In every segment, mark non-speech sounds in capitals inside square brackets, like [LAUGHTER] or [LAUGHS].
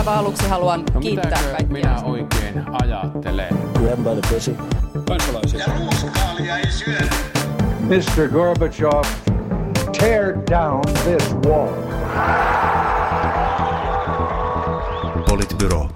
aivan aluksi haluan No kiittää kaikkia. minä oikein ajattelen? Grab by the pussy. Kansalaisia. Ja ruuskaalia ei syödä. Mr. Gorbachev, tear down this wall. Politbyro.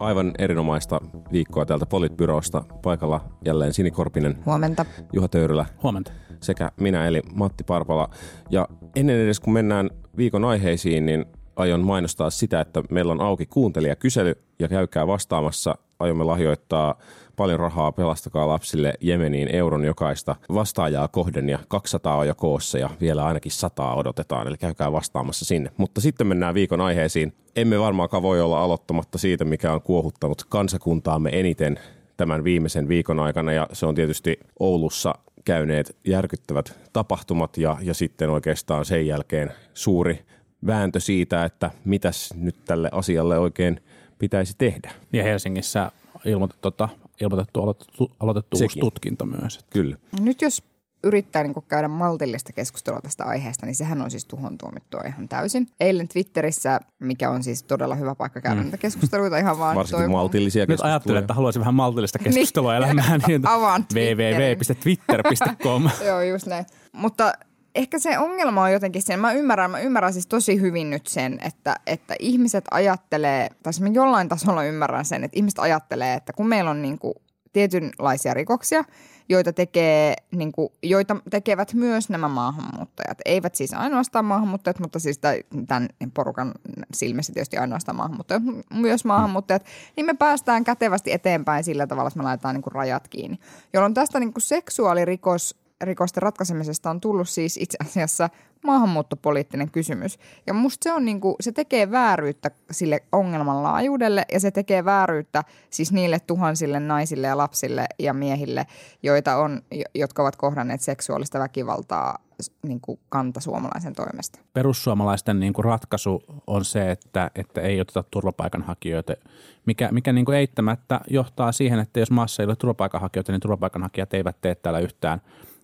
Aivan erinomaista viikkoa täältä Politbyrosta. Paikalla jälleen Sini Korpinen, Huomenta. Juha Töyrylä Huomenta. sekä minä eli Matti Parpala. Ja ennen edes kuin mennään viikon aiheisiin, niin aion mainostaa sitä, että meillä on auki kuuntelijakysely ja käykää vastaamassa. Aiomme lahjoittaa paljon rahaa Pelastakaa lapsille Jemeniin euron jokaista vastaajaa kohden ja 200 on jo koossa ja vielä ainakin 100 odotetaan, eli käykää vastaamassa sinne. Mutta sitten mennään viikon aiheisiin. Emme varmaankaan voi olla aloittamatta siitä, mikä on kuohuttanut kansakuntaamme eniten tämän viimeisen viikon aikana ja se on tietysti Oulussa käyneet järkyttävät tapahtumat ja, ja sitten oikeastaan sen jälkeen suuri vääntö siitä, että mitäs nyt tälle asialle oikein pitäisi tehdä. Ja Helsingissä ilmoitettu, tota, ilmoitettu aloitettu, aloitettu uusi Sekin. tutkinto myös. Kyllä. Nyt jos yrittää niin käydä maltillista keskustelua tästä aiheesta, niin sehän on siis tuhon tuomittua ihan täysin. Eilen Twitterissä, mikä on siis todella hyvä paikka käydä mm. näitä keskusteluita ihan vaan Varsinkin toivon- maltillisia Nyt ajattelin, että haluaisin vähän maltillista [LAUGHS] keskustelua Niin. elämään. Niin Avaan www.twitter.com. Joo, just näin. Mutta ehkä se ongelma on jotenkin siinä, mä ymmärrän, mä ymmärrän siis tosi hyvin nyt sen, että, että ihmiset ajattelee, tai siis mä jollain tasolla ymmärrän sen, että ihmiset ajattelee, että kun meillä on niin kuin tietynlaisia rikoksia, joita, tekee, niin kuin, joita tekevät myös nämä maahanmuuttajat. Eivät siis ainoastaan maahanmuuttajat, mutta siis tämän porukan silmissä tietysti ainoastaan maahanmuuttajat, myös maahanmuuttajat, niin me päästään kätevästi eteenpäin sillä tavalla, että me laitetaan niin kuin rajat kiinni. Jolloin tästä niin kuin seksuaalirikos rikosten ratkaisemisesta on tullut siis itse asiassa maahanmuuttopoliittinen kysymys. Ja musta se, on niinku, se tekee vääryyttä sille ongelman laajuudelle ja se tekee vääryyttä siis niille tuhansille naisille ja lapsille ja miehille, joita on, jo- jotka ovat kohdanneet seksuaalista väkivaltaa niin kuin kantasuomalaisen toimesta. Perussuomalaisten niin kuin ratkaisu on se, että, että ei oteta turvapaikanhakijoita, mikä, mikä niin kuin eittämättä johtaa siihen, että jos maassa ei ole turvapaikanhakijoita, niin turvapaikanhakijat eivät tee täällä yhtään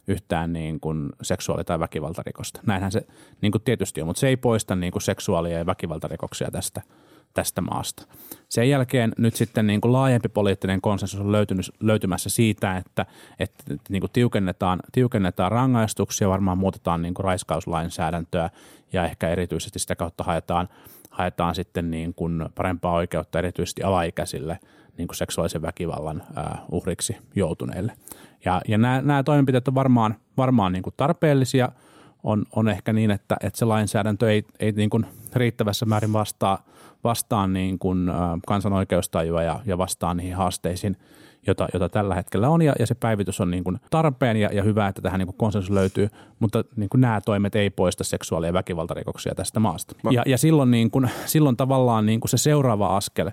yhtään niin kuin seksuaali- tai väkivaltarikosta. Näinhän se niin kuin tietysti on, mutta se ei poista niin kuin seksuaali- ja väkivaltarikoksia tästä, tästä maasta. Sen jälkeen nyt sitten niin kuin laajempi poliittinen konsensus on löytynyt, löytymässä siitä, että, että niin kuin tiukennetaan, tiukennetaan rangaistuksia, varmaan muutetaan niin kuin raiskauslainsäädäntöä ja ehkä erityisesti sitä kautta haetaan, haetaan sitten niin kuin parempaa oikeutta erityisesti alaikäisille niin kuin seksuaalisen väkivallan uhriksi joutuneille. Ja, ja nämä, nämä toimenpiteet on varmaan, varmaan niin kuin tarpeellisia. On, on ehkä niin, että, että se lainsäädäntö ei, ei niin kuin riittävässä määrin vastaa, vastaa niin kuin, kansan oikeustajua ja, ja vastaa niihin haasteisiin, jota, jota tällä hetkellä on. Ja, ja se päivitys on niin kuin tarpeen ja, ja hyvä, että tähän niin kuin konsensus löytyy, mutta niin kuin nämä toimet ei poista seksuaali- ja väkivaltarikoksia tästä maasta. Ja, ja silloin, niin kuin, silloin tavallaan niin kuin se seuraava askel,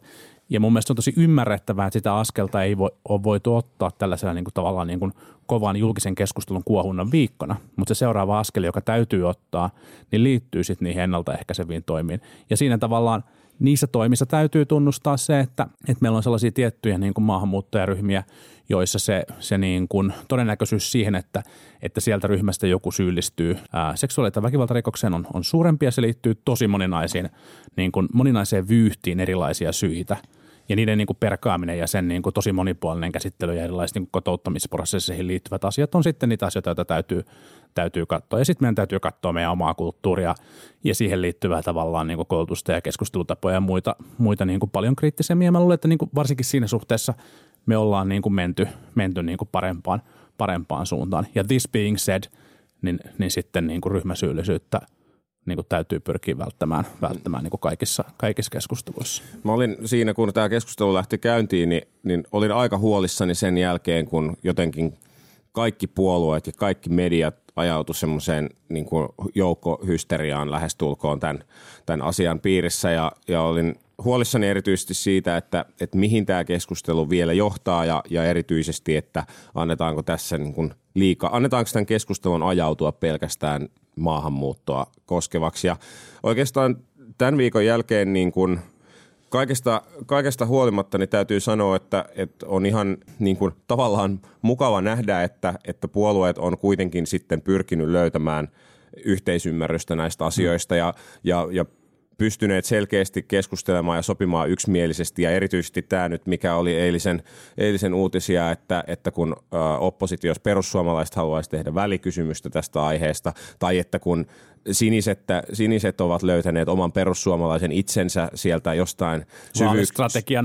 ja mun mielestä on tosi ymmärrettävää, että sitä askelta ei voi, ole voitu ottaa tällaisella niin kuin tavallaan niin kuin kovan julkisen keskustelun kuohunnan viikkona. Mutta se seuraava askel, joka täytyy ottaa, niin liittyy sitten niihin ennaltaehkäiseviin toimiin. Ja siinä tavallaan niissä toimissa täytyy tunnustaa se, että, että meillä on sellaisia tiettyjä niin kuin maahanmuuttajaryhmiä, joissa se, se niin kuin todennäköisyys siihen, että, että sieltä ryhmästä joku syyllistyy ää, seksuaali- tai väkivaltarikokseen on, on suurempi ja se liittyy tosi moninaisiin, niin kuin moninaiseen vyyhtiin erilaisia syitä – ja niiden niin kuin perkaaminen ja sen niin kuin tosi monipuolinen käsittely ja erilaiset niin kuin kotouttamisprosesseihin liittyvät asiat on sitten niitä asioita, joita täytyy, täytyy katsoa. Ja sitten meidän täytyy katsoa meidän omaa kulttuuria ja siihen liittyvää tavallaan niin kuin koulutusta ja keskustelutapoja ja muita, muita niin kuin paljon kriittisemmin. Ja mä luulen, että niin kuin varsinkin siinä suhteessa me ollaan niin kuin menty, menty niin kuin parempaan, parempaan suuntaan. Ja this being said, niin, niin sitten niin kuin ryhmäsyyllisyyttä niin kuin täytyy pyrkiä välttämään, välttämään niin kuin kaikissa, kaikissa keskusteluissa. Mä olin siinä, kun tämä keskustelu lähti käyntiin, niin, niin olin aika huolissani sen jälkeen, kun jotenkin kaikki puolueet ja kaikki mediat ajautui semmoiseen niin joukkohysteriaan lähestulkoon tämän, tämän asian piirissä ja, ja olin huolissani erityisesti siitä, että, että mihin tämä keskustelu vielä johtaa ja, ja erityisesti, että annetaanko tässä niin kuin liikaa, annetaanko tämän keskustelun ajautua pelkästään maahanmuuttoa koskevaksi. Ja oikeastaan tämän viikon jälkeen niin kuin kaikesta, kaikesta huolimatta niin täytyy sanoa, että, että on ihan niin kuin tavallaan mukava nähdä, että, että puolueet on kuitenkin sitten pyrkinyt löytämään yhteisymmärrystä näistä asioista ja, ja, ja pystyneet selkeästi keskustelemaan ja sopimaan yksimielisesti. Ja erityisesti tämä nyt, mikä oli eilisen, eilisen uutisia, että, että kun oppositiossa perussuomalaiset haluaisi tehdä välikysymystä tästä aiheesta, tai että kun siniset, siniset ovat löytäneet oman perussuomalaisen itsensä sieltä jostain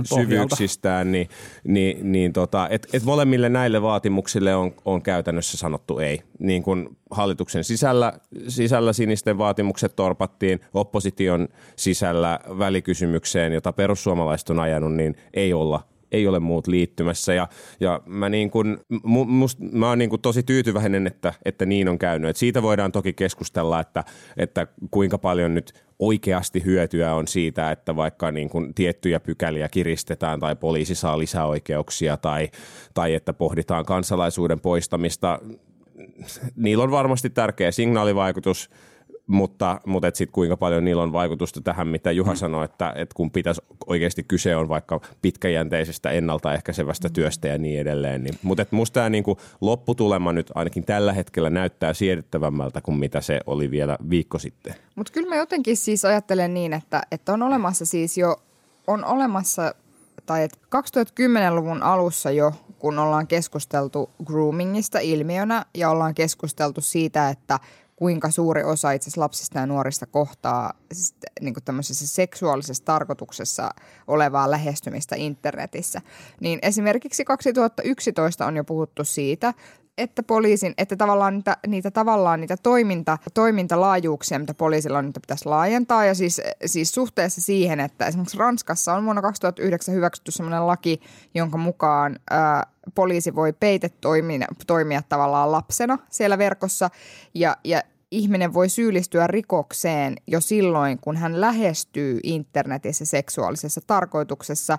syvyyksistään, niin, niin, niin tota, et, et molemmille näille vaatimuksille on, on käytännössä sanottu ei. Niin kuin hallituksen sisällä, sisällä sinisten vaatimukset torpattiin, opposition sisällä välikysymykseen, jota perussuomalaiset on ajanut, niin ei olla ei ole muut liittymässä. Ja, ja mä, niin kun, must, mä oon niin kun tosi tyytyväinen, että, että niin on käynyt. Et siitä voidaan toki keskustella, että, että kuinka paljon nyt oikeasti hyötyä on siitä, että vaikka niin kun tiettyjä pykäliä kiristetään tai poliisi saa lisäoikeuksia tai, tai että pohditaan kansalaisuuden poistamista. Niillä on varmasti tärkeä signaalivaikutus – mutta, mutta sitten kuinka paljon niillä on vaikutusta tähän, mitä Juha mm. sanoi, että, että kun pitäisi oikeasti kyse on vaikka pitkäjänteisestä ennaltaehkäisevästä työstä ja niin edelleen. Niin, mutta musta tämä niinku lopputulema nyt ainakin tällä hetkellä näyttää siedettävämmältä kuin mitä se oli vielä viikko sitten. Mutta kyllä mä jotenkin siis ajattelen niin, että, että on olemassa siis jo, on olemassa, tai että 2010-luvun alussa jo, kun ollaan keskusteltu groomingista ilmiönä ja ollaan keskusteltu siitä, että kuinka suuri osa itse lapsista ja nuorista kohtaa niin kuin tämmöisessä seksuaalisessa tarkoituksessa olevaa lähestymistä internetissä. Niin esimerkiksi 2011 on jo puhuttu siitä, että poliisin, että tavallaan niitä, niitä tavallaan niitä toiminta, toimintalaajuuksia, mitä poliisilla on, niitä pitäisi laajentaa. Ja siis, siis suhteessa siihen, että esimerkiksi Ranskassa on vuonna 2009 hyväksytty sellainen laki, jonka mukaan ää, poliisi voi peite toimia, toimia tavallaan lapsena siellä verkossa ja, ja ihminen voi syyllistyä rikokseen jo silloin, kun hän lähestyy internetissä seksuaalisessa tarkoituksessa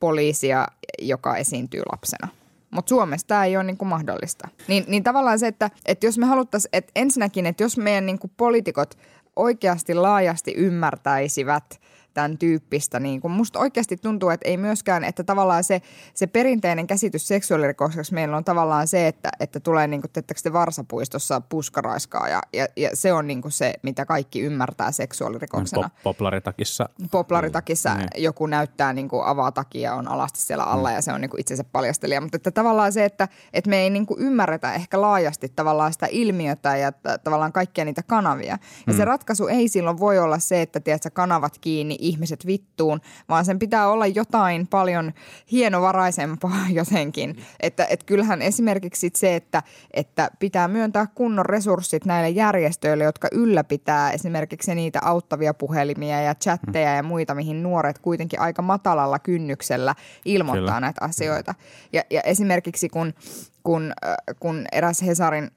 poliisia, joka esiintyy lapsena. Mutta Suomessa tämä ei ole niinku mahdollista. Niin, niin tavallaan se, että, että jos me haluttaisiin, että ensinnäkin, että jos meidän niinku poliitikot oikeasti laajasti ymmärtäisivät – tämän tyyppistä. Niin kuin musta oikeasti tuntuu, että ei myöskään, että tavallaan se, se perinteinen käsitys seksuaalirikoksessa meillä on tavallaan se, että, että tulee niin kuin, te varsapuistossa puskaraiskaa ja, ja, ja se on niin kuin se, mitä kaikki ymmärtää seksuaalirikoksena. Pop- poplaritakissa. Poplaritakissa mm. joku näyttää niin kuin avaa takia on alasti siellä alla mm. ja se on niin kuin itsensä paljastelija. Mutta että tavallaan se, että, että me ei niin kuin ymmärretä ehkä laajasti tavallaan sitä ilmiötä ja tavallaan kaikkia niitä kanavia. Ja mm. se ratkaisu ei silloin voi olla se, että tiedät, kanavat kiinni ihmiset vittuun, vaan sen pitää olla jotain paljon hienovaraisempaa [LAUGHS] jotenkin. Että et kyllähän esimerkiksi se, että, että pitää myöntää kunnon resurssit näille järjestöille, jotka ylläpitää esimerkiksi niitä auttavia puhelimia ja chatteja ja muita, mihin nuoret kuitenkin aika matalalla kynnyksellä ilmoittaa Kyllä. näitä asioita. Ja, ja esimerkiksi kun, kun, äh, kun eräs Hesarin –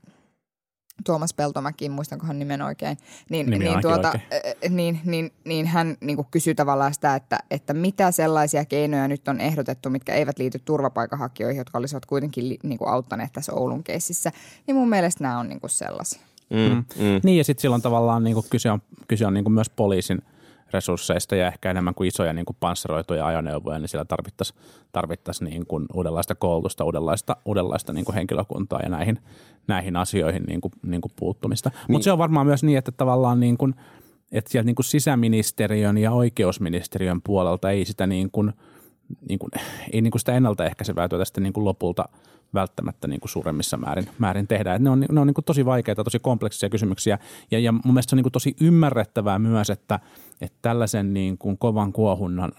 Tuomas Peltomäki, muistankohan nimen oikein, niin, Nimi niin, tuota, oikein. niin, niin, niin hän niin kysyi tavallaan sitä, että, että mitä sellaisia keinoja nyt on ehdotettu, mitkä eivät liity turvapaikanhakijoihin, jotka olisivat kuitenkin niin kuin auttaneet tässä Oulun keississä. Niin mun mielestä nämä on niin kuin sellaisia. Mm, mm. Niin ja sitten silloin tavallaan niin kuin kyse on, kyse on niin kuin myös poliisin – resursseista ja ehkä enemmän kuin isoja niin kuin panssaroituja ajoneuvoja, niin siellä tarvittaisiin tarvittais niin kuin uudenlaista koulutusta, uudenlaista, uudenlaista niin kuin henkilökuntaa ja näihin, näihin asioihin niin kuin, niin kuin puuttumista. Niin. Mutta se on varmaan myös niin, että tavallaan niin kuin, että sieltä niin kuin sisäministeriön ja oikeusministeriön puolelta ei sitä niin kuin, niin kuin, ei niin kuin sitä ennaltaehkäisevää työtä sitten niin kuin lopulta – välttämättä niin kuin suuremmissa määrin, määrin tehdään. Et ne on, ne on niin kuin tosi vaikeita, tosi kompleksisia kysymyksiä ja, ja mun mielestä se on niin kuin tosi ymmärrettävää myös, että, että tällaisen niin kuin kovan kuohunnan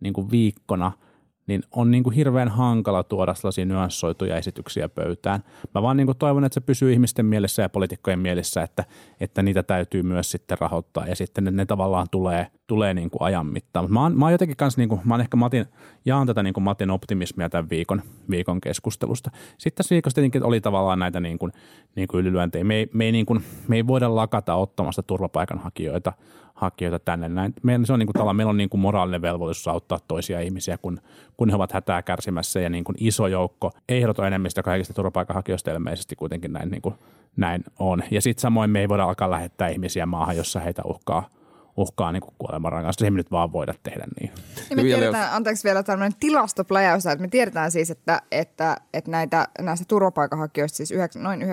niin kuin viikkona – niin on niin kuin hirveän hankala tuoda sellaisia nyanssoituja esityksiä pöytään. Mä vaan niin kuin toivon, että se pysyy ihmisten mielessä ja poliitikkojen mielessä, että, että niitä täytyy myös sitten rahoittaa ja sitten ne, ne tavallaan tulee, tulee niin kuin ajan mittaan. Mä oon, mä oon jotenkin kanssa, niin kuin, mä oon ehkä Matin, jaan tätä niin kuin Matin optimismia tämän viikon, viikon keskustelusta. Sitten tässä viikossa tietenkin oli tavallaan näitä niin kuin, niin kuin ylilyöntejä. Me ei, me, ei niin kuin, me ei voida lakata ottamasta turvapaikanhakijoita hakijoita tänne. Näin. Meillä, se on niin kuin, meillä on niin kuin moraalinen velvollisuus auttaa toisia ihmisiä, kun, kun he ovat hätää kärsimässä ja niin kuin iso joukko, ehdoton enemmistö kaikista turvapaikanhakijoista ilmeisesti kuitenkin näin, niin kuin, näin on. Ja sitten samoin me ei voida alkaa lähettää ihmisiä maahan, jossa heitä uhkaa uhkaa niin kuolemanrangaistusta. Se ei me nyt vaan voida tehdä niin. niin me tiedetään, anteeksi vielä tämmöinen tilastopläjäys, että me tiedetään siis, että, että, että näitä, näistä turvapaikanhakijoista siis 9, noin 97,5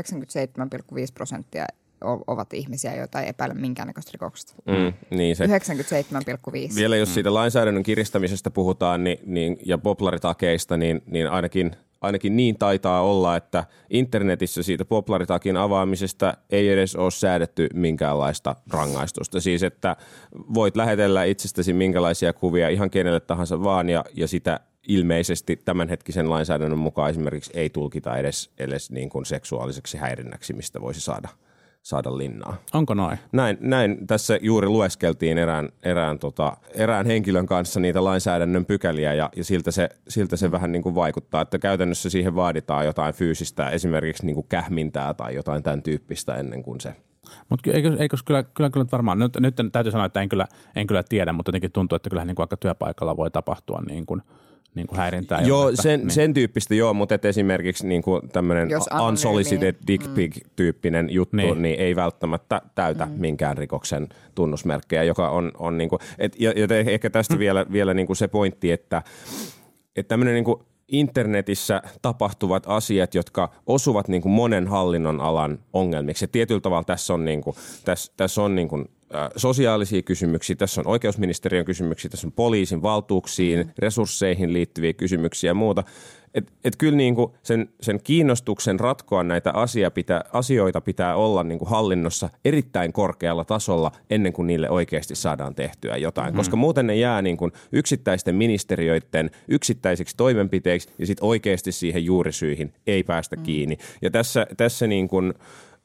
prosenttia ovat ihmisiä, joita ei epäile minkäännäköistä rikoksesta. Mm, niin se, 97,5. Vielä jos siitä lainsäädännön kiristämisestä puhutaan niin, niin, ja poplaritakeista, niin, niin ainakin, ainakin niin taitaa olla, että internetissä siitä poplaritakin avaamisesta ei edes ole säädetty minkäänlaista rangaistusta. Siis että voit lähetellä itsestäsi minkälaisia kuvia ihan kenelle tahansa vaan ja, ja sitä ilmeisesti tämänhetkisen lainsäädännön mukaan esimerkiksi ei tulkita edes, edes niin kuin seksuaaliseksi häirinnäksi, mistä voisi saada, saada linnaa. Onko noin? Näin, näin tässä juuri lueskeltiin erään, erään, tota, erään henkilön kanssa niitä lainsäädännön pykäliä ja, ja siltä, se, siltä se vähän niin kuin vaikuttaa, että käytännössä siihen vaaditaan jotain fyysistä, esimerkiksi niin kuin kähmintää tai jotain tämän tyyppistä ennen kuin se Mutta eikö, eikö kyllä, kyllä, kyllä varmaan, nyt, nyt täytyy sanoa, että en kyllä, en kyllä tiedä, mutta jotenkin tuntuu, että kyllähän niin kuin aika työpaikalla voi tapahtua niin kuin, niin kuin häirintää. Joo, sen, niin. sen tyyppistä joo, mutta et esimerkiksi niin kuin tämmöinen unsolicited dick pic-tyyppinen juttu, niin. Niin. ei välttämättä täytä mm. minkään rikoksen tunnusmerkkejä, joka on, on niin kuin, et, te- ehkä tästä mm. vielä, vielä niin kuin se pointti, että, että tämmöinen niin kuin internetissä tapahtuvat asiat, jotka osuvat niin kuin monen hallinnon alan ongelmiksi. Ja tietyllä tavalla tässä on, niin kuin, tässä, tässä on niin kuin, sosiaalisia kysymyksiä, tässä on oikeusministeriön kysymyksiä, tässä on poliisin valtuuksiin, resursseihin liittyviä kysymyksiä ja muuta. Et, et kyllä niin kuin sen, sen kiinnostuksen ratkoa näitä asia pitää, asioita pitää olla niin kuin hallinnossa erittäin korkealla tasolla ennen kuin niille oikeasti saadaan tehtyä jotain, mm. koska muuten ne jää niin kuin yksittäisten ministeriöiden yksittäisiksi toimenpiteiksi ja sitten oikeasti siihen juurisyihin ei päästä mm. kiinni. Ja tässä, tässä niin kuin,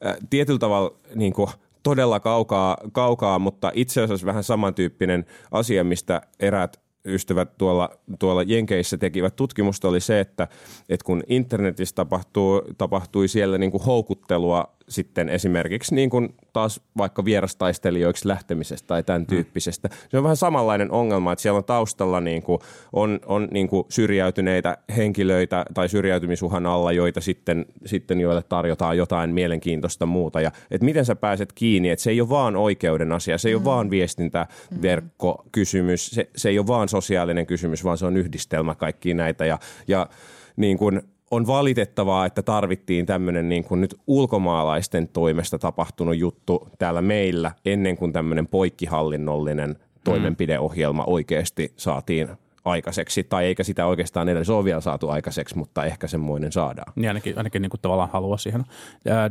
äh, tietyllä tavalla niin kuin todella kaukaa, kaukaa, mutta itse asiassa vähän samantyyppinen asia, mistä eräät ystävät tuolla, tuolla Jenkeissä tekivät. Tutkimusta oli se, että, että kun internetissä tapahtuu, tapahtui siellä niin kuin houkuttelua sitten esimerkiksi niin kuin taas vaikka vierastaistelijoiksi lähtemisestä tai tämän tyyppisestä. Se on vähän samanlainen ongelma, että siellä on taustalla niin kuin, on, on niin kuin syrjäytyneitä henkilöitä tai syrjäytymisuhan alla, joita sitten, sitten joille tarjotaan jotain mielenkiintoista muuta. Ja että miten sä pääset kiinni, että se ei ole vaan oikeuden asia, se ei ole vaan viestintäverkkokysymys, se, se ei ole vaan sosiaalinen kysymys, vaan se on yhdistelmä kaikkia näitä. Ja, ja niin kuin on valitettavaa, että tarvittiin tämmöinen niin kuin nyt ulkomaalaisten toimesta tapahtunut juttu täällä meillä ennen kuin tämmöinen poikkihallinnollinen toimenpideohjelma oikeasti saatiin aikaiseksi, tai eikä sitä oikeastaan edes ole vielä saatu aikaiseksi, mutta ehkä semmoinen saadaan. Niin ainakin, ainakin niin kuin tavallaan halua siihen.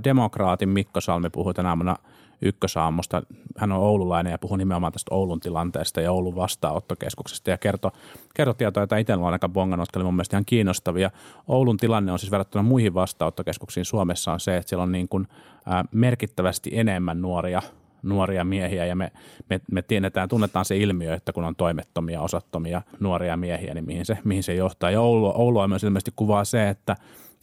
Demokraatin Mikko Salmi puhui tänä aamuna ykkösaamusta. Hän on oululainen ja puhui nimenomaan tästä Oulun tilanteesta ja Oulun vastaanottokeskuksesta ja kertoi, kertoi tietoja, joita itsellä on aika bongannut, jotka oli mun mielestä ihan kiinnostavia. Oulun tilanne on siis verrattuna muihin vastaanottokeskuksiin Suomessa on se, että siellä on niin kuin, ää, merkittävästi enemmän nuoria nuoria miehiä ja me, me, me tiedetään, tunnetaan se ilmiö, että kun on toimettomia, osattomia nuoria miehiä, niin mihin se, mihin se johtaa. Ja Oulu, Oulua myös ilmeisesti kuvaa se, että,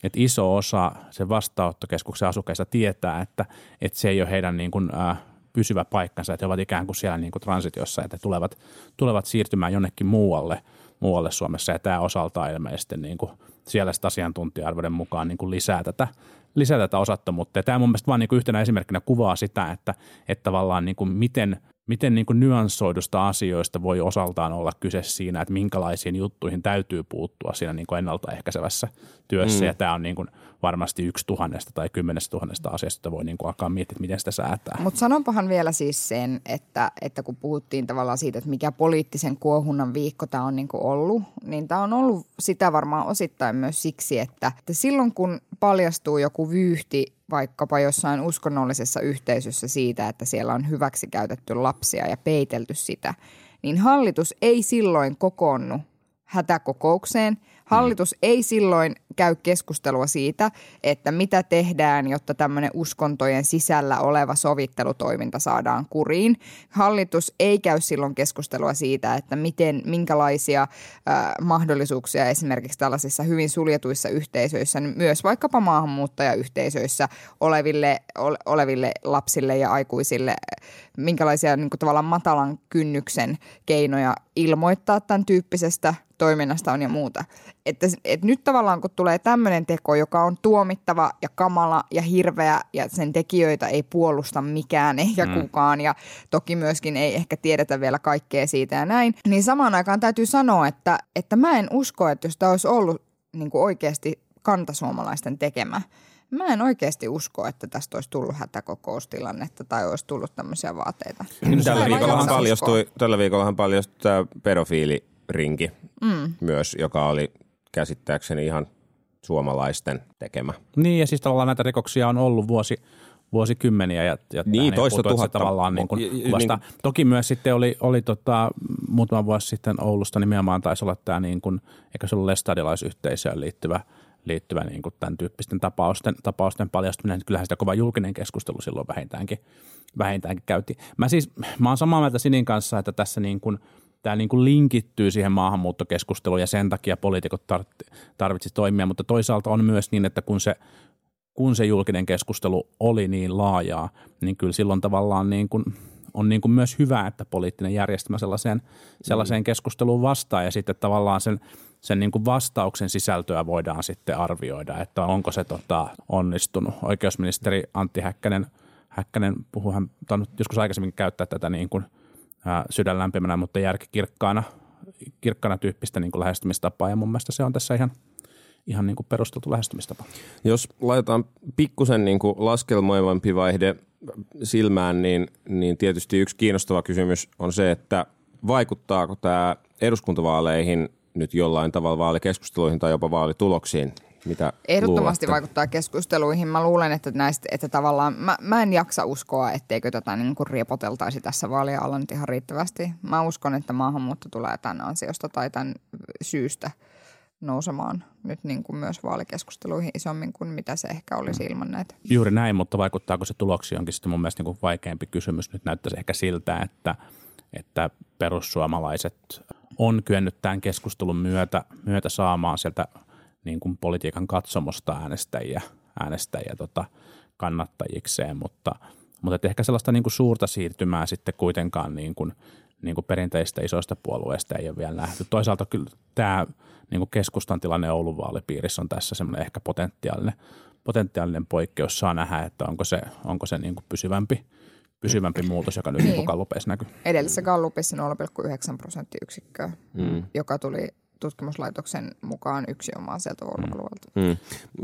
että iso osa sen vastaanottokeskuksen asukkaista tietää, että, että se ei ole heidän niin kuin, äh, pysyvä paikkansa, että he ovat ikään kuin siellä niin kuin transitiossa, että tulevat, tulevat siirtymään jonnekin muualle, muualle Suomessa ja tämä osaltaan ilmeisesti niin kuin siellä asiantuntija-arvoiden mukaan niin kuin lisää tätä, lisää tätä osattomuutta. Ja tämä mun mielestä vaan niin yhtenä esimerkkinä kuvaa sitä, että, että tavallaan niin kuin miten, miten niin kuin nyanssoidusta asioista voi osaltaan olla kyse siinä, että minkälaisiin juttuihin täytyy puuttua siinä niin kuin ennaltaehkäisevässä työssä. Mm. Ja tämä on niin kuin varmasti yksi tuhannesta tai kymmenestä tuhannesta asiasta, jota voi niin kuin alkaa miettiä, että miten sitä säätää. Mutta sanonpahan vielä siis sen, että, että kun puhuttiin tavallaan siitä, että mikä poliittisen kuohunnan viikko tämä on niinku ollut, niin tämä on ollut sitä varmaan osittain myös siksi, että, että silloin kun paljastuu joku vyyhti vaikkapa jossain uskonnollisessa yhteisössä siitä, että siellä on hyväksi käytetty lapsia ja peitelty sitä, niin hallitus ei silloin kokoonnu hätäkokoukseen. Hallitus mm. ei silloin käy keskustelua siitä, että mitä tehdään, jotta tämmöinen uskontojen sisällä oleva sovittelutoiminta saadaan kuriin. Hallitus ei käy silloin keskustelua siitä, että miten, minkälaisia äh, mahdollisuuksia esimerkiksi tällaisissa hyvin suljetuissa yhteisöissä, niin myös vaikkapa maahanmuuttajayhteisöissä oleville, ole, oleville lapsille ja aikuisille, minkälaisia niin kuin tavallaan matalan kynnyksen keinoja ilmoittaa tämän tyyppisestä toiminnasta on ja muuta. Että, että nyt tavallaan kun tulee tämmöinen teko, joka on tuomittava ja kamala ja hirveä ja sen tekijöitä ei puolusta mikään eikä mm. kukaan ja toki myöskin ei ehkä tiedetä vielä kaikkea siitä ja näin, niin samaan aikaan täytyy sanoa, että, että mä en usko, että jos tämä olisi ollut niin kuin oikeasti kantasuomalaisten tekemä, Mä en oikeasti usko, että tästä olisi tullut hätäkokoustilannetta tai olisi tullut tämmöisiä vaateita. Tällä viikollahan paljastui, tällä viikollahan paljastui tämä pedofiilirinki mm. myös, joka oli käsittääkseni ihan suomalaisten tekemä. Niin, ja siis tavallaan näitä rikoksia on ollut vuosi, vuosikymmeniä. Ja, ja Niin, toista se tuhatta. Tavallaan niin kuin kuvasta. niin- Toki myös sitten oli, oli tota, muutama vuosi sitten Oulusta nimenomaan taisi olla tämä, niin kuin, eikö se ollut lestadiolaisyhteisöön liittyvä, liittyvä niin kuin tämän tyyppisten tapausten, tapausten paljastuminen. Kyllähän sitä kova julkinen keskustelu silloin vähintäänkin, vähintäänkin käytiin. Mä siis, mä oon samaa mieltä Sinin kanssa, että tässä niin kuin, tämä niin kuin linkittyy siihen maahanmuuttokeskusteluun ja sen takia poliitikot tar- tarvitsisi toimia, mutta toisaalta on myös niin, että kun se, kun se julkinen keskustelu oli niin laajaa, niin kyllä silloin tavallaan niin kuin, on niin kuin myös hyvä, että poliittinen järjestelmä sellaiseen, sellaiseen keskusteluun vastaa. Ja sitten tavallaan sen, sen niin kuin vastauksen sisältöä voidaan sitten arvioida, että onko se tota, onnistunut. Oikeusministeri Antti Häkkänen, Häkkänen puhuu, hän tainnut joskus aikaisemmin käyttää tätä niin kuin, sydän lämpimänä, mutta järki kirkkaana, kirkkaana tyyppistä niin kuin lähestymistapaa ja mun mielestä se on tässä ihan, ihan niin kuin perusteltu lähestymistapa. Jos laitetaan pikkusen niin kuin laskelmoivampi vaihde silmään, niin, niin tietysti yksi kiinnostava kysymys on se, että vaikuttaako tämä eduskuntavaaleihin nyt jollain tavalla vaalikeskusteluihin tai jopa vaalituloksiin? Mitä Ehdottomasti luulette? vaikuttaa keskusteluihin. Mä luulen, että näistä, että tavallaan, mä, mä en jaksa uskoa, etteikö tätä niin kuin riepoteltaisi tässä vaalien alla nyt ihan riittävästi. Mä uskon, että maahanmuutto tulee tämän ansiosta tai tämän syystä nousemaan nyt niin kuin myös vaalikeskusteluihin isommin kuin mitä se ehkä olisi ilman näitä. Juuri näin, mutta vaikuttaako se tuloksiin onkin sitten mun mielestä niin kuin vaikeampi kysymys. Nyt näyttäisi ehkä siltä, että, että perussuomalaiset on kyennyt tämän keskustelun myötä, myötä saamaan sieltä niin kuin politiikan katsomosta äänestäjiä, äänestäjiä tota, kannattajikseen, mutta, mutta ehkä sellaista niin kuin suurta siirtymää sitten kuitenkaan niin kuin, niin kuin perinteistä isoista puolueista ei ole vielä nähty. Toisaalta kyllä tämä niin kuin keskustan tilanne Oulun vaalipiirissä on tässä semmoinen ehkä potentiaalinen, potentiaalinen poikkeus. Saa nähdä, että onko se, onko se niin kuin pysyvämpi, pysyvämpi muutos, joka nyt niin. Niin. kallupeissa näkyy. Edellisessä Gallupissa 0,9 prosenttiyksikköä, mm. joka tuli tutkimuslaitoksen mukaan yksi omaa sieltä Oulun alueelta. Mm.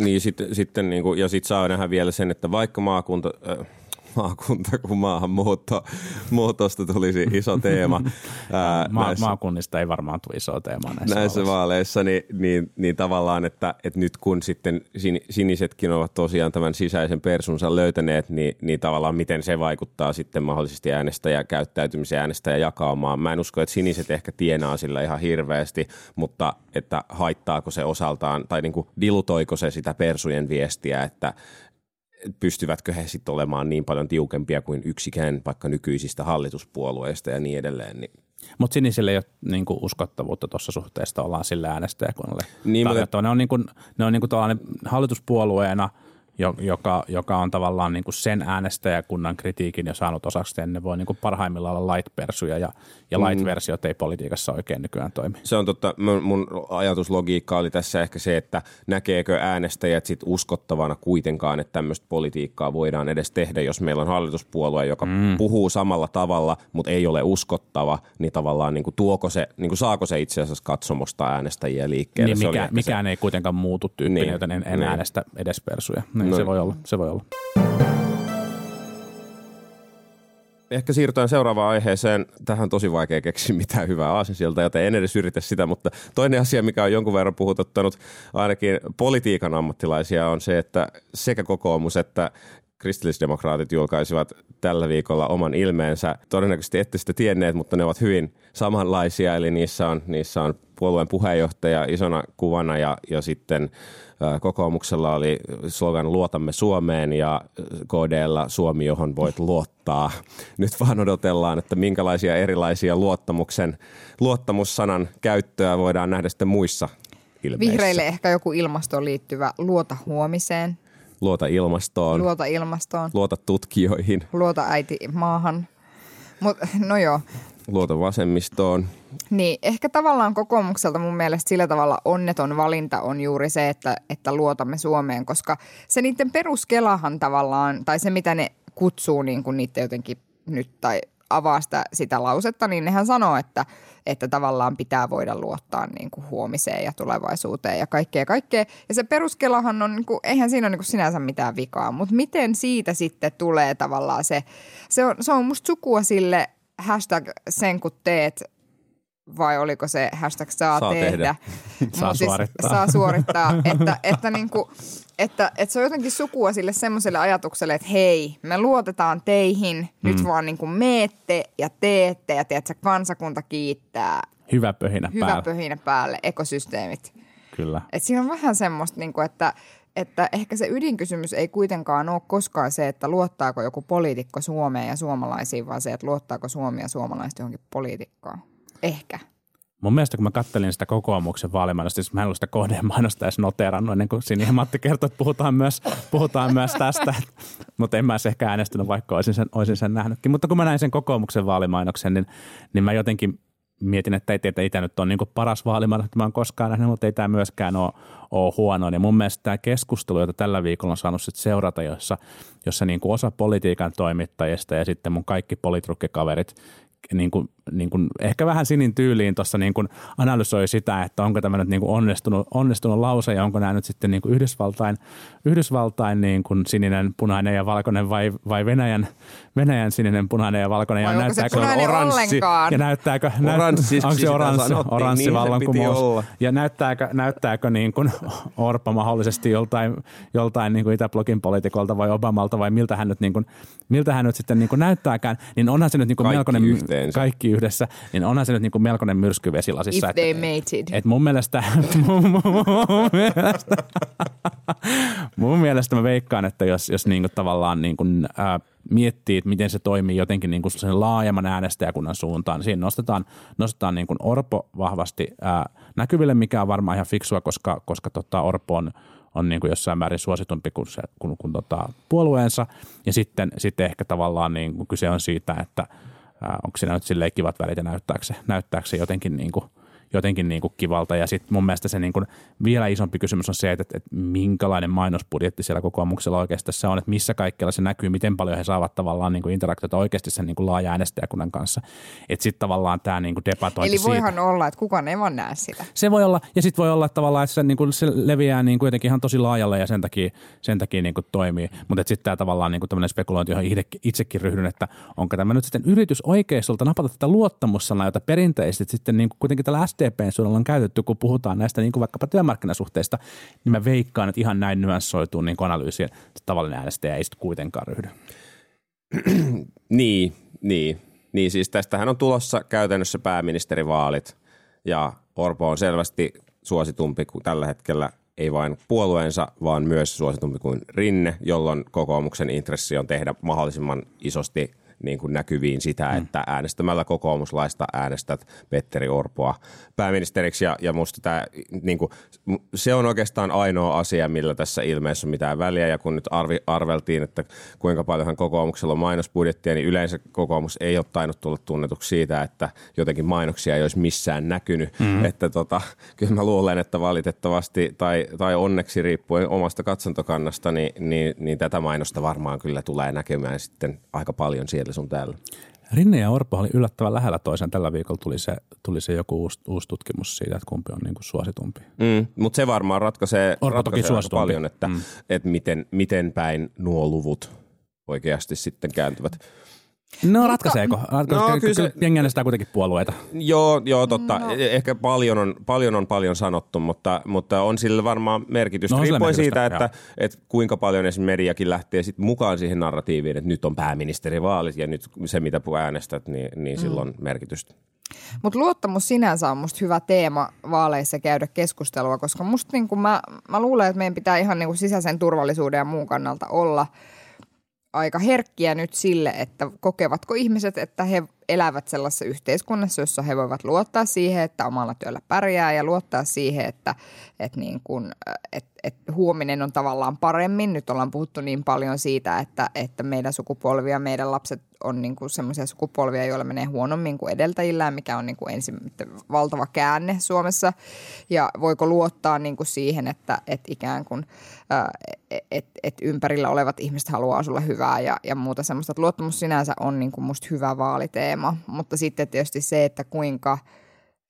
Niin sitten, sitten niin kuin, ja sitten saa nähdä vielä sen, että vaikka maakunta, äh, maakunta kuin maahanmuutto, muutosta tulisi iso teema [LAUGHS] ää, Ma- näissä, maakunnista ei varmaan tule isoa teemaa näissä, näissä vaaleissa. vaaleissa, niin, niin, niin tavallaan, että, että nyt kun sitten sin, sinisetkin ovat tosiaan tämän sisäisen persunsa löytäneet, niin, niin tavallaan miten se vaikuttaa sitten mahdollisesti äänestäjäkäyttäytymiseen, äänestäjäjakaumaan. Mä en usko, että siniset ehkä tienaa sillä ihan hirveästi, mutta että haittaako se osaltaan, tai niin kuin dilutoiko se sitä persujen viestiä, että pystyvätkö he sitten olemaan niin paljon tiukempia kuin yksikään vaikka nykyisistä hallituspuolueista ja niin edelleen. Niin Mutta sinisille ei ole niin kuin uskottavuutta tuossa suhteesta, ollaan sillä äänestäjäkunnalle Niin, mutta-. Ne on, niin kuin, ne on niin kuin hallituspuolueena, joka, joka on tavallaan niin kuin sen äänestäjäkunnan kritiikin jo saanut osaksi, ne voi niin kuin parhaimmillaan olla light-persuja ja, ja Mm. light-versiot ei politiikassa oikein nykyään toimi. Se on totta. Mun, mun ajatuslogiikka oli tässä ehkä se, että näkeekö äänestäjät sit uskottavana kuitenkaan, että tämmöistä politiikkaa voidaan edes tehdä, jos meillä on hallituspuolue, joka mm. puhuu samalla tavalla, mutta ei ole uskottava, niin tavallaan niin kuin tuoko se, niin kuin saako se itse asiassa katsomosta äänestäjiä liikkeelle. Niin Se mikä, mikään ei kuitenkaan muutu tyyppinen, niin, joten en, en niin. äänestä edes persuja. Niin, Se voi olla, se voi olla. Ehkä siirrytään seuraavaan aiheeseen. Tähän on tosi vaikea keksiä mitään hyvää aasinsilta, joten en edes yritä sitä, mutta toinen asia, mikä on jonkun verran puhututtanut ainakin politiikan ammattilaisia, on se, että sekä kokoomus että kristillisdemokraatit julkaisivat tällä viikolla oman ilmeensä. Todennäköisesti ette sitä tienneet, mutta ne ovat hyvin samanlaisia, eli niissä on, niissä on puolueen puheenjohtaja isona kuvana ja, ja sitten kokoomuksella oli slogan Luotamme Suomeen ja KDllä Suomi, johon voit luottaa. [LAUGHS] Nyt vaan odotellaan, että minkälaisia erilaisia luottamuksen, luottamussanan käyttöä voidaan nähdä sitten muissa ilmeissä. Vihreille ehkä joku ilmastoon liittyvä luota huomiseen, Luota ilmastoon, luota ilmastoon, luota tutkijoihin, luota äiti maahan. Mut, no joo, luota vasemmistoon. Niin, ehkä tavallaan kokoomukselta mun mielestä sillä tavalla onneton valinta on juuri se, että, että luotamme Suomeen, koska se niiden peruskelahan tavallaan, tai se mitä ne kutsuu niin kuin niiden jotenkin nyt, tai avaa sitä, sitä lausetta, niin nehän sanoo, että, että tavallaan pitää voida luottaa niin kuin huomiseen ja tulevaisuuteen ja kaikkea kaikkea. Ja se peruskelahan on, niin kuin, eihän siinä ole niin sinänsä mitään vikaa, mutta miten siitä sitten tulee tavallaan se, se on, se on musta sukua sille hashtag sen kun teet vai oliko se hashtag saa, Saa tehdä. tehdä. Saa siis suorittaa. Saa suorittaa, että, että, niinku, että, että se on jotenkin sukua sille semmoiselle ajatukselle, että hei, me luotetaan teihin, mm. nyt vaan niinku meette ja teette ja tiedätkö, kansakunta kiittää. Hyvä pöhinä Hyvä päällä. pöhinä päälle, ekosysteemit. Kyllä. Et siinä on vähän semmoista, niinku, että, että ehkä se ydinkysymys ei kuitenkaan ole koskaan se, että luottaako joku poliitikko Suomeen ja suomalaisiin, vaan se, että luottaako Suomi ja suomalaiset johonkin poliitikkoon. Ehkä. Mun mielestä kun mä kattelin sitä kokoomuksen vaalimainosta, siis mä en ollut sitä kohdemainosta edes noterannut ennen kuin Sini ja Matti kertoi, että puhutaan myös, puhutaan myös tästä. Mutta en mä edes ehkä äänestänyt, vaikka olisin sen, olisin sen nähnytkin. Mutta kun mä näin sen kokoomuksen vaalimainoksen, niin, niin mä jotenkin mietin, että ei tietä itse nyt on niin paras vaalimainos, että mä oon koskaan nähnyt, mutta ei tämä myöskään ole, ole huono. Ja mun mielestä tämä keskustelu, jota tällä viikolla on saanut sit seurata, jossa, jossa niin kuin osa politiikan toimittajista ja sitten mun kaikki politrukkikaverit niin kuin, niin kuin, ehkä vähän sinin tyyliin tuossa niin kuin analysoi sitä, että onko tämä nyt niin kuin onnistunut, onnistunut lause ja onko nämä nyt sitten niin kuin Yhdysvaltain, Yhdysvaltain niin kuin sininen, punainen ja valkoinen vai, vai Venäjän, Venäjän sininen, punainen ja valkoinen. Vai ja se näyttääkö, punainen oranssi? ollenkaan? ja näyttääkö, Oranssiksi onko se oranssi, sanottiin, oranssi niin se vallankumous? Ja näyttääkö, näyttääkö niin kuin Orpa mahdollisesti joltain, joltain niin kuin Itäblogin poliitikolta vai Obamalta vai miltä hän nyt, niin kuin, miltä hän nyt sitten niin kuin näyttääkään, niin onhan se nyt niin kuin Kaikki melkoinen, yhteensä. kaikki yhdessä, niin onhan se nyt niin kuin melkoinen myrsky vesilasissa. If they mated. Et mun mielestä, [LAUGHS] mun, mun, mun mielestä, mun mielestä mä veikkaan, että jos, jos niinku tavallaan niinku, ää, miettii, että miten se toimii jotenkin niinku sen laajemman äänestäjäkunnan suuntaan, niin siinä nostetaan, nostetaan niinku Orpo vahvasti ää, näkyville, mikä on varmaan ihan fiksua, koska, koska tota Orpo on, on niin kuin jossain määrin suositumpi kuin, se, kuin, kuin tota puolueensa. Ja sitten, sitten ehkä tavallaan niin kuin kyse on siitä, että onko siinä nyt silleen kivat välit ja näyttääkö se, näyttääkö se jotenkin, niin kuin, jotenkin niin kuin kivalta. Ja sitten mun mielestä se niin kuin vielä isompi kysymys on se, että, että, minkälainen mainosbudjetti siellä kokoomuksella oikeasti se on, että missä kaikkialla se näkyy, miten paljon he saavat tavallaan niin kuin interaktiota oikeasti sen niin kuin laaja äänestäjäkunnan kanssa. Että sitten tavallaan tämä niin kuin debatointi Eli siitä, voihan olla, että kukaan ei vaan näe sitä. se voi olla, ja sitten voi olla että tavallaan, että se, niin kuin, se leviää niin kuin jotenkin ihan tosi laajalle ja sen takia, sen takia niin kuin toimii. Mutta sitten tämä tavallaan niin kuin tämmöinen spekulointi, johon itse, itsekin ryhdyn, että onko tämä nyt sitten yritys oikeistolta napata tätä luottamussanaa, jota perinteisesti sitten niin kuin kuitenkin tällä SDPn suunnalla on käytetty, kun puhutaan näistä niin kuin vaikkapa työmarkkinasuhteista, niin mä veikkaan, että ihan näin nyanssoituu niin analyysiin, tavallinen äänestäjä ei sitten kuitenkaan ryhdy. [CLEARS THROAT] Niin, niin. Niin siis tästähän on tulossa käytännössä pääministerivaalit ja Orpo on selvästi suositumpi kuin tällä hetkellä ei vain puolueensa, vaan myös suositumpi kuin Rinne, jolloin kokoomuksen intressi on tehdä mahdollisimman isosti niin kuin näkyviin sitä, mm. että äänestämällä kokoomuslaista äänestät Petteri Orpoa pääministeriksi. Ja, ja musta tämä, niin kuin, se on oikeastaan ainoa asia, millä tässä ilmeessä on mitään väliä. Ja kun nyt arvi, arveltiin, että kuinka paljonhan kokoomuksella on mainosbudjettia, niin yleensä kokoomus ei ole tainnut tulla tunnetuksi siitä, että jotenkin mainoksia ei olisi missään näkynyt. Mm. Että tota, [LAUGHS] kyllä mä luulen, että valitettavasti tai, tai onneksi riippuen omasta katsantokannasta, niin, niin, niin tätä mainosta varmaan kyllä tulee näkemään sitten aika paljon siellä sun täällä. Rinne ja Orpo oli yllättävän lähellä toisen. Tällä viikolla tuli se, tuli se joku uusi, uusi tutkimus siitä, että kumpi on niin kuin suositumpi. Mm, mutta se varmaan ratkaisee, Orpo toki ratkaisee suositumpi. paljon, että, mm. että miten, miten päin nuo luvut oikeasti sitten kääntyvät. No ratkaiseeko? Ratkaiseko? no, No, kyllä se- jengi äänestää kuitenkin puolueita. Joo, joo totta. No. Ehkä paljon on, paljon on paljon sanottu, mutta, mutta on sillä varmaan merkitystä. No, on sillä riippuen merkitystä, siitä, että, että kuinka paljon esimerkiksi mediakin lähtee sit mukaan siihen narratiiviin, että nyt on pääministerivaalit ja nyt se, mitä äänestät, niin, niin mm. sillä on merkitystä. Mutta luottamus sinänsä on musta hyvä teema vaaleissa käydä keskustelua, koska musta niin kun mä, mä luulen, että meidän pitää ihan niin kuin sisäisen turvallisuuden ja muun kannalta olla aika herkkiä nyt sille, että kokevatko ihmiset, että he elävät sellaisessa yhteiskunnassa, jossa he voivat luottaa siihen, että omalla työllä pärjää ja luottaa siihen, että, että, niin kun, että, et huominen on tavallaan paremmin. Nyt ollaan puhuttu niin paljon siitä, että, että meidän sukupolvi ja meidän lapset on niin semmoisia sukupolvia, joilla menee huonommin kuin edeltäjillään, mikä on niin kuin ensin valtava käänne Suomessa. Ja voiko luottaa niin kuin siihen, että, että ikään kuin et, et ympärillä olevat ihmiset haluaa sulle hyvää ja, ja muuta semmoista. Että luottamus sinänsä on niin kuin musta hyvä vaaliteema, mutta sitten tietysti se, että kuinka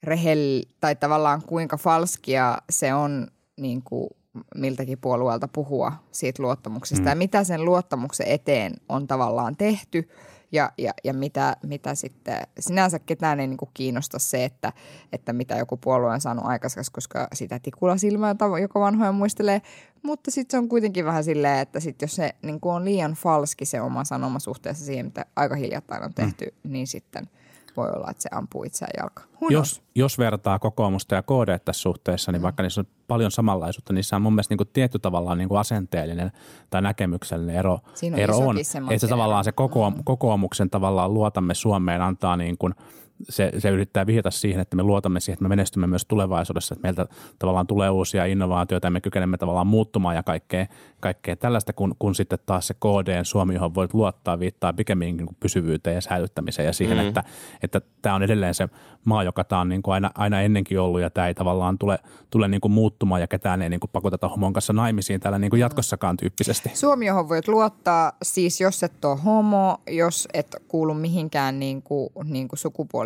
rehell, tai tavallaan kuinka falskia se on niin kuin miltäkin puolueelta puhua siitä luottamuksesta mm. ja mitä sen luottamuksen eteen on tavallaan tehty ja, ja, ja mitä, mitä sitten sinänsä ketään ei niin kuin kiinnosta se, että, että mitä joku puolue on saanut aikaiseksi, koska sitä tikula silmää joka vanhoja muistelee, mutta sitten se on kuitenkin vähän silleen, että sit jos se niin kuin on liian falski se oma sanoma suhteessa siihen, mitä aika hiljattain on tehty, mm. niin sitten – voi olla, että se ampuu itseään jalkaan. Jos, jos vertaa kokoomusta ja KD tässä suhteessa, niin mm. vaikka niissä on paljon samanlaisuutta, niissä on mun mielestä niin kuin tietty tavallaan niin kuin asenteellinen tai näkemyksellinen ero, on. ero on. Että se tavallaan se koko, mm. kokoomuksen tavallaan luotamme Suomeen antaa niin kuin – se, se yrittää vihjata siihen, että me luotamme siihen, että me menestymme myös tulevaisuudessa, että meiltä tavallaan tulee uusia innovaatioita ja me kykenemme tavallaan muuttumaan ja kaikkea, kaikkea tällaista, kun, kun sitten taas se KD Suomi, johon voit luottaa, viittaa pikemminkin niin pysyvyyteen ja säilyttämiseen ja siihen, mm. että, että tämä on edelleen se maa, joka tämä on niin kuin aina, aina ennenkin ollut ja tämä ei tavallaan tule, tule niin kuin muuttumaan ja ketään ei niin kuin pakoteta homon kanssa naimisiin täällä niin kuin jatkossakaan tyyppisesti. Suomi, johon voit luottaa, siis jos et ole homo, jos et kuulu mihinkään niin kuin, niin kuin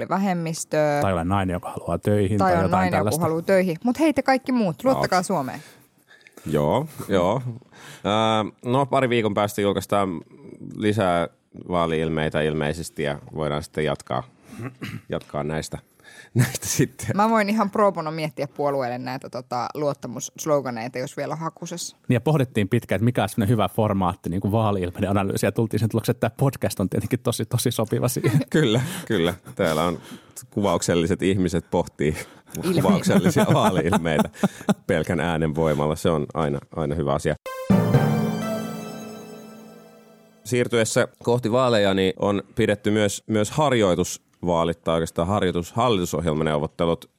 sukupuolivähemmistöön. Tai ole nainen, joka haluaa töihin. Tai, tai on jotain nainen, tällaista. joka haluaa töihin. Mutta hei te kaikki muut, luottakaa no. Suomeen. Joo, joo. no pari viikon päästä julkaistaan lisää vaali-ilmeitä ilmeisesti ja voidaan sitten jatkaa, jatkaa näistä, [LAUGHS] näistä sitten. Mä voin ihan pro bono miettiä puolueelle näitä tota, luottamussloganeita, jos vielä on hakusessa. Niin ja pohdittiin pitkään, että mikä on sellainen hyvä formaatti, niin kuin vaali-ilmeiden analyysi, ja tultiin sen tulokseen, että tämä podcast on tietenkin tosi, tosi sopiva siihen. [LAUGHS] kyllä, kyllä. Täällä on kuvaukselliset ihmiset pohtii Ilmi. kuvauksellisia vaali-ilmeitä pelkän äänen voimalla. Se on aina, aina hyvä asia siirtyessä kohti vaaleja niin on pidetty myös, myös harjoitusvaalit tai oikeastaan harjoitus, hallitusohjelmaneuvottelut.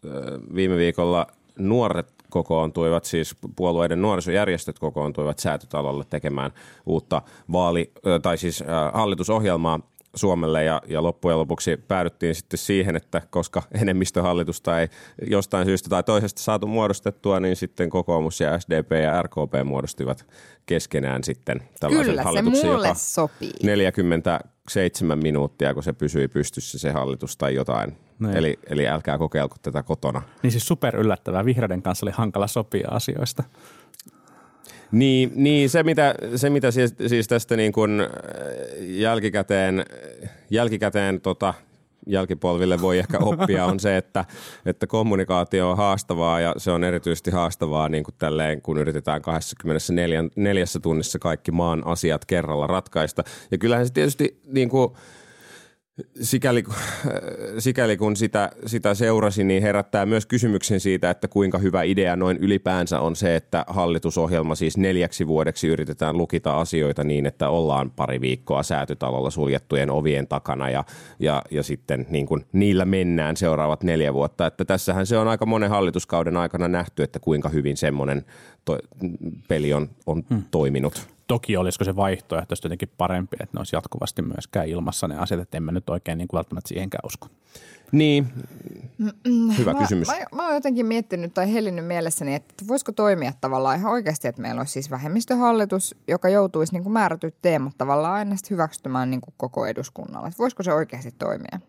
Viime viikolla nuoret kokoontuivat, siis puolueiden nuorisojärjestöt kokoontuivat säätötalolle tekemään uutta vaali- tai siis hallitusohjelmaa Suomelle ja, ja loppujen lopuksi päädyttiin sitten siihen, että koska enemmistöhallitusta ei jostain syystä tai toisesta saatu muodostettua, niin sitten kokoomus ja SDP ja RKP muodostivat keskenään sitten tällaisen Kyllä, hallituksen, se mulle joka sopii. 47 minuuttia, kun se pysyi pystyssä se hallitus tai jotain. Niin. Eli, eli älkää kokeilko tätä kotona. Niin siis super yllättävää. Vihreiden kanssa oli hankala sopia asioista. Niin, niin se, mitä, se mitä siis, siis tästä niin kuin äh, jälkikäteen, jälkikäteen tota, jälkipolville voi ehkä oppia on se, että, että kommunikaatio on haastavaa ja se on erityisesti haastavaa niin kuin tälleen, kun yritetään 24 tunnissa kaikki maan asiat kerralla ratkaista. Ja kyllähän se tietysti niin kuin, sikäli, [LAUGHS] sikäli kun sitä, sitä seurasi, niin herättää myös kysymyksen siitä, että kuinka hyvä idea noin ylipäänsä on se, että hallitusohjelma siis neljäksi vuodeksi yritetään lukita asioita niin, että ollaan pari viikkoa säätytalolla suljettujen ovien takana ja, ja, ja sitten niin kuin niillä mennään seuraavat neljä vuotta. Että tässähän se on aika monen hallituskauden aikana nähty, että kuinka hyvin semmoinen to- peli on, on hmm. toiminut. Toki olisiko se vaihtoehto jotenkin parempi, että ne olisi jatkuvasti myöskään ilmassa ne asiat, että en mä nyt oikein niin kuin välttämättä siihenkään usko. Niin, hyvä mä, kysymys. Mä, mä oon jotenkin miettinyt tai hellinnyt mielessäni, että voisiko toimia tavallaan ihan oikeasti, että meillä olisi siis vähemmistöhallitus, joka joutuisi niin kuin määrätyt teemat tavallaan aina hyväksymään niin kuin koko eduskunnalle. Että voisiko se oikeasti toimia?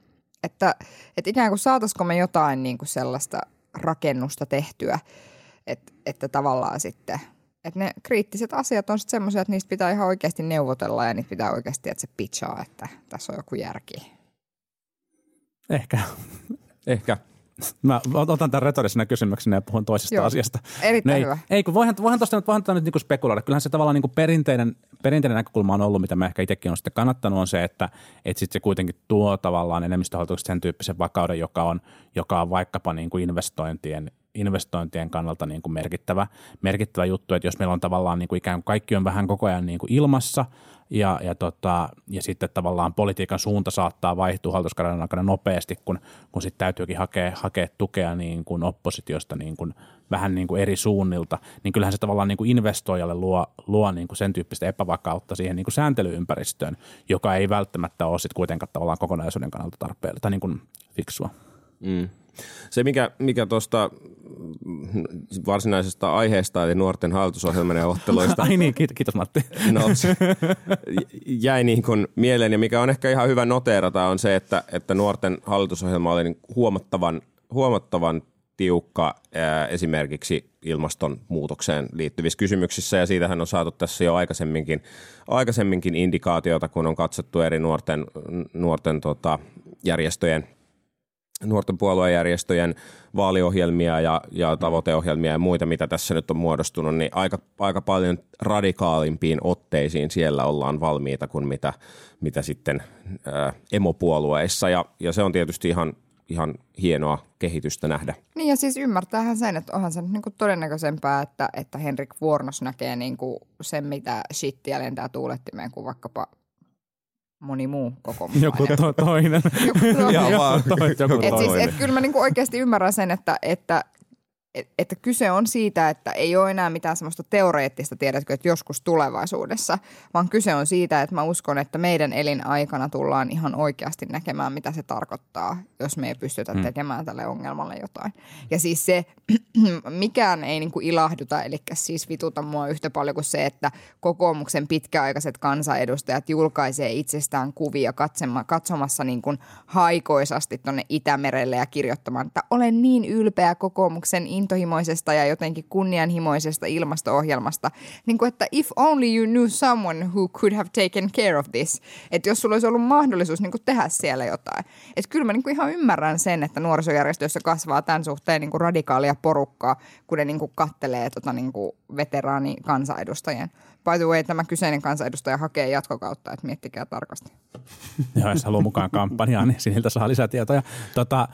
Että, että ikään kuin saataisiko me jotain niin kuin sellaista rakennusta tehtyä, että, että tavallaan sitten – että ne kriittiset asiat on sitten semmoisia, että niistä pitää ihan oikeasti neuvotella ja niitä pitää oikeasti, että se pitchaa, että tässä on joku järki. Ehkä. Ehkä. Mä otan tämän retorisena kysymyksenä ja puhun toisesta Joo, asiasta. erittäin no ei, hyvä. Ei, kun voihan, voihan tuosta voihan nyt niinku spekuloida. Kyllähän se tavallaan niinku perinteinen, perinteinen näkökulma on ollut, mitä mä ehkä itsekin on sitten kannattanut, on se, että et sit se kuitenkin tuo tavallaan enemmistöhallitukset sen tyyppisen vakauden, joka on, joka on vaikkapa niinku investointien investointien kannalta niin kuin merkittävä, merkittävä juttu, että jos meillä on tavallaan niin kuin ikään kuin kaikki on vähän koko ajan niin kuin ilmassa ja, ja, tota, ja sitten tavallaan politiikan suunta saattaa vaihtua hallituskauden aikana nopeasti, kun, kun sitten täytyykin hakea, hakea tukea niin kuin oppositiosta niin kuin vähän niin kuin eri suunnilta, niin kyllähän se tavallaan niin kuin investoijalle luo, luo niin kuin sen tyyppistä epävakautta siihen niin kuin sääntelyympäristöön, joka ei välttämättä ole sitten kuitenkaan tavallaan kokonaisuuden kannalta tarpeellista tai niin kuin fiksua. Mm. Se, mikä, mikä tuosta varsinaisesta aiheesta, eli nuorten hallitusohjelmaneuvotteluista, [LAUGHS] Ai niin, kiitos, kiitos Matti. no, [LAUGHS] jäi niin kuin mieleen, ja mikä on ehkä ihan hyvä noteerata, on se, että, että nuorten hallitusohjelma oli niin huomattavan, huomattavan tiukka ää, esimerkiksi ilmastonmuutokseen liittyvissä kysymyksissä, ja siitähän on saatu tässä jo aikaisemminkin, aikaisemminkin indikaatiota, kun on katsottu eri nuorten, nuorten tota, järjestöjen nuorten puoluejärjestöjen vaaliohjelmia ja, ja tavoiteohjelmia ja muita, mitä tässä nyt on muodostunut, niin aika, aika paljon radikaalimpiin otteisiin siellä ollaan valmiita kuin mitä, mitä sitten ää, emopuolueissa. Ja, ja se on tietysti ihan, ihan hienoa kehitystä nähdä. Niin ja siis ymmärtäähän sen, että onhan se nyt niinku todennäköisempää, että, että Henrik Vuornos näkee niinku sen, mitä shittiä lentää tuulettimeen kuin vaikkapa moni muu kokoomus. [LAUGHS] Joku to, toinen. [LAUGHS] Joku toinen. Ihan vaan. joku Et siis, toinen. et kyllä mä niinku oikeasti ymmärrän sen, että, että, et, että kyse on siitä, että ei ole enää mitään semmoista teoreettista, tiedätkö, että joskus tulevaisuudessa, vaan kyse on siitä, että mä uskon, että meidän elinaikana tullaan ihan oikeasti näkemään, mitä se tarkoittaa, jos me ei pystytä Hmm. tekemään tälle ongelmalle jotain. Ja siis se, [CLEARS THROAT] mikään ei niinku ilahduta, eli siis vituta mua yhtä paljon kuin se, että kokoomuksen pitkäaikaiset kansanedustajat julkaisee itsestään kuvia katsema, katsomassa niin kuin haikoisasti tuonne Itämerelle ja kirjoittamaan, että olen niin ylpeä kokoomuksen intohimoisesta ja jotenkin kunnianhimoisesta ilmasto-ohjelmasta. Niin kuin, että if only you knew someone who could have taken care of this. Että jos sulla olisi ollut mahdollisuus niin kuin tehdä siellä jotain. Että kyllä mä niin kuin ihan ymmärrän sen, että nuorisojärjestöissä kasvaa tämän suhteen niin kuin radikaalia porukkaa, kun ne niin kuin kattelee tota niin kuin veteraanikansanedustajien. By the way, tämä kyseinen kansanedustaja hakee jatkokautta, että miettikää tarkasti. [LAUGHS] Joo, jos haluaa mukaan kampanjaan, niin siniltä saa lisätietoja. Tota,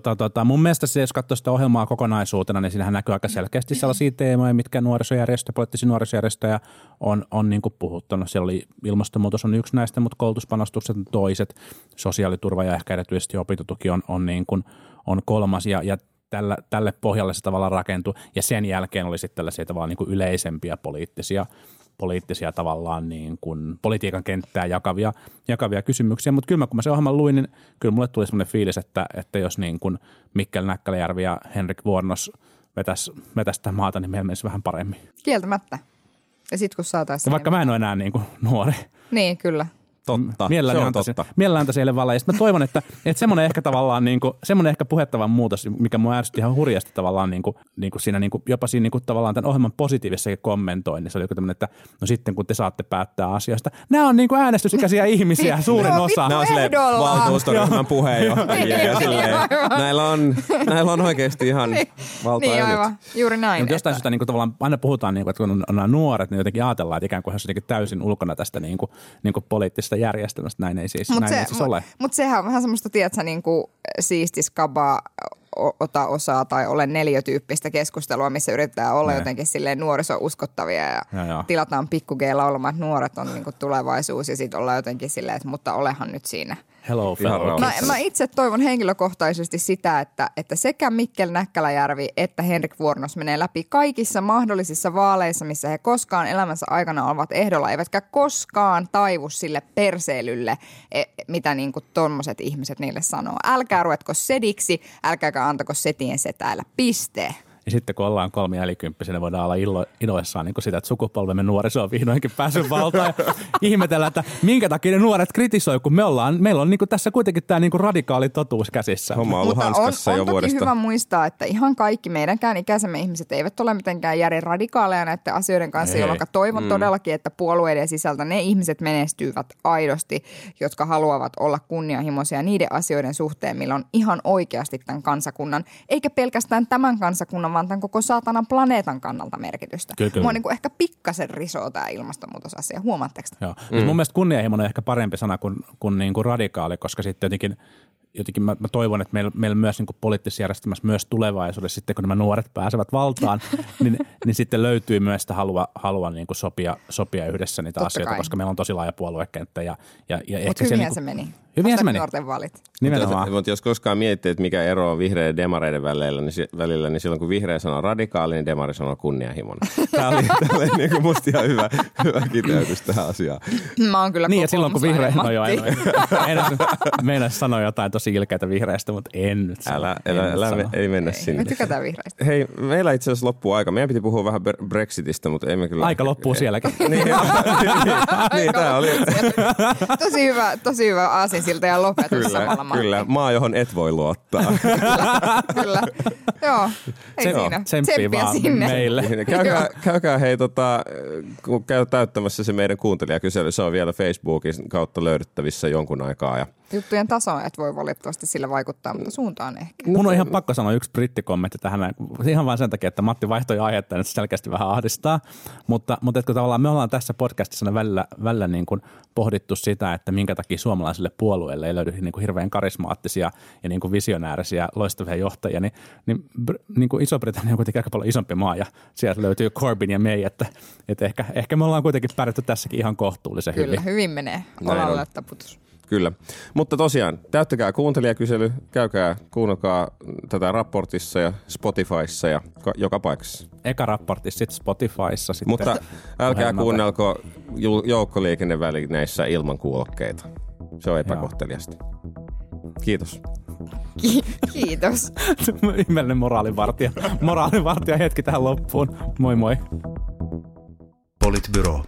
tota, tota, mun mielestä se, jos katsoo sitä ohjelmaa kokonaisuutena, niin siinähän näkyy aika selkeästi sellaisia teemoja, mitkä nuorisojärjestö, poliittisia nuorisojärjestöjä on, on niin kuin puhuttanut. Siellä oli ilmastonmuutos on yksi näistä, mutta koulutuspanostukset on toiset. Sosiaaliturva ja ehkä erityisesti opintotuki on, on, niin kuin, on kolmas ja, ja tällä, tälle pohjalle se tavallaan rakentui. Ja sen jälkeen oli sitten tällaisia tavallaan niin kuin yleisempiä poliittisia poliittisia tavallaan niin kuin politiikan kenttää jakavia, jakavia kysymyksiä. Mutta kyllä mä, kun mä sen ohjelman luin, niin kyllä mulle tuli sellainen fiilis, että, että jos niin kuin Mikkel Näkkäläjärvi ja Henrik Vuornos vetäisi vetäis tätä maata, niin meillä menisi vähän paremmin. Kieltämättä. Ja sitten kun saataisiin... Vaikka mä en ole enää niin kuin nuori. Niin, kyllä. Totta, Mielelläni se on antaisin, totta. mielelläni antaisin heille vallan. Ja mä toivon, että, että semmoinen ehkä tavallaan, niin kuin, semmoinen ehkä puhettavan muutos, mikä mua ärsytti ihan hurjasti tavallaan niin kuin, niin kuin siinä, niin kuin, jopa siinä niin kuin, tavallaan tämän ohjelman positiivisessakin kommentoinnissa oli joku tämmöinen, että no sitten kun te saatte päättää asioista. Nämä on niin kuin äänestysikäisiä ihmisiä, suurin osa. Nämä on silleen valtuustoryhmän puheenjohtajia ja Niin, silleen, aivan. näillä on, näillä on oikeasti ihan valtaa Niin jo nyt. aivan, juuri näin. Mutta jostain syystä niin kuin, tavallaan aina puhutaan, niin kuin, että kun on, on nämä nuoret, niin jotenkin ajatellaan, että ikään kuin he jotenkin täysin ulkona tästä niin kuin, niin kuin poliittisesta järjestelmästä. Näin ei siis, Mut näin se, ei siis mut- ole. Mut sehän on vähän semmoista, tiedätkö, niin kuin siistiskabaa ota osaa tai ole neljätyyppistä keskustelua, missä yritetään olla Ne. jotenkin silleen nuorisouskottavia ja Joo, joo. tilataan pikkugeilla olemaan, että nuoret on niin kuin tulevaisuus ja sitten ollaan jotenkin silleen, että mutta olehan nyt siinä. Hello, fellow. Mä, mä itse toivon henkilökohtaisesti sitä, että, että sekä Mikkel Näkkäläjärvi että Henrik Vuornos menee läpi kaikissa mahdollisissa vaaleissa, missä he koskaan elämänsä aikana ovat ehdolla, eivätkä koskaan taivu sille perseilylle, e- mitä niin kuin tommoset ihmiset niille sanoo. Älkää ruvetko sediksi, älkääkä antako setien setäillä. Piste. Ja sitten kun ollaan kolmi neljäkymppisenä, voidaan olla ilo, iloissaan niin kuin sitä, että sukupolvemme nuoriso on vihdoinkin päässyt valtaan. [LAUGHS] Ja ihmetellä, että minkä takia ne nuoret kritisoi, kun me ollaan, meillä on niin kuin tässä kuitenkin tämä niin kuin radikaali totuus käsissä. Homma on ollut Mutta on, hanskassa on jo toki vuodesta. hyvä muistaa, että ihan kaikki meidänkään ikäisemme ihmiset eivät ole mitenkään järin radikaaleja näiden asioiden kanssa, Ei. jolloin toivon mm. todellakin, että puolueiden sisältä ne ihmiset menestyvät aidosti, jotka haluavat olla kunnianhimoisia niiden asioiden suhteen, millä on ihan oikeasti tämän kansakunnan, eikä pelkästään tämän kansakunnan, vaan tämän koko saatanan planeetan kannalta merkitystä. Kyllä, kyllä. Mua niin kuin ehkä pikkasen risoo tämä ilmastonmuutosasia, huomaatteko? Joo. Mm. Mun mielestä kunnianhimoinen on ehkä parempi sana kuin, kuin, niin kuin radikaali, koska sitten jotenkin jotenkin mä, mä toivon, että meillä, meillä myös niin poliittisessa järjestelmässä myös tulevaisuudessa, sitten kun nämä nuoret pääsevät valtaan, [LAUGHS] niin, niin sitten löytyy myös sitä halua, halua niin kuin sopia, sopia yhdessä niitä Totta asioita, kai. koska meillä on tosi laaja puoluekenttä. Ja, ja, ja Mutta ehkä hyvinhän niin se meni. Hyvinhän se meni. nuorten vaalit. Nimenomaan. Mutta jos koskaan miettii, että mikä ero on vihreiden ja demareiden välillä, niin, si- välillä, niin silloin kun vihreä sanoo radikaali, niin demari sanoo kunnianhimoinen. [LAUGHS] Tämä oli, tämä oli niin kuin musta ihan hyvä, hyvä kiteytys tähän asiaan. Mä oon kyllä Niin, ja silloin kun vihreä, no joo, Matti. en, en, meinas sanoa jotain tosi ilkeitä vihreästä, mutta en nyt sano. Älä, En älä, älä sano. me, ei mennä Ei, sinne. Me tykätään vihreistä. Hei, meillä itse asiassa loppuu aika. Meidän piti puhua vähän Bre- Brexitistä, mutta emme kyllä... Aika loppuu sielläkin. [LAUGHS] niin, [LAUGHS] niin tämä oli Tosi hyvä, tosi hyvä aasinsilta ja samalla kyllä, Matti. kyllä, maa, johon et voi luottaa. [LAUGHS] kyllä. Joo, ei Se on. siinä. Tsemppiä Tsemppiä vaan sinne. meille. käykää, käykää hei, tota, kun käy täyttämässä se meidän kuuntelijakysely, se on vielä Facebookin kautta löydettävissä jonkun aikaa. Ja Juttujen taso, et voi valitettavasti sillä vaikuttaa, mutta suuntaan ehkä. Mun on ihan pakko sanoa yksi brittikommentti tähän, ihan vain sen takia, että Matti vaihtoi aihetta, se selkeästi vähän ahdistaa. Mutta, mutta että kun tavallaan me ollaan tässä podcastissa välillä, välillä niin kuin pohdittu sitä, että minkä takia suomalaisille puolueille ei löydy niin kuin hirveän karismaattisia ja niin kuin visionäärisiä loistavia johtajia, niin, niin, niin kuin Iso-Britannia on kuitenkin aika paljon isompi maa ja sieltä löytyy Corbyn ja May, että, että ehkä, ehkä me ollaan kuitenkin pärjätty tässäkin ihan kohtuullisen Kyllä, hyvin. hyvin menee. Olalle on. taputus. Kyllä. Mutta tosiaan, täyttäkää kuuntelijakysely, käykää, kuunnelkaa tätä raportissa ja Spotifyssa ja ka- joka paikassa. Eka raportti sitten Spotifyssa. Sitten Mutta älkää kuunnelko joukkoliikennevälineissä ilman kuulokkeita. Se on epäkohteliasta. Kiitos. Ki- kiitos. [LAUGHS] Ihmeellinen moraalivartija. Moraalivartija hetki tähän loppuun. Moi moi. Politbyro.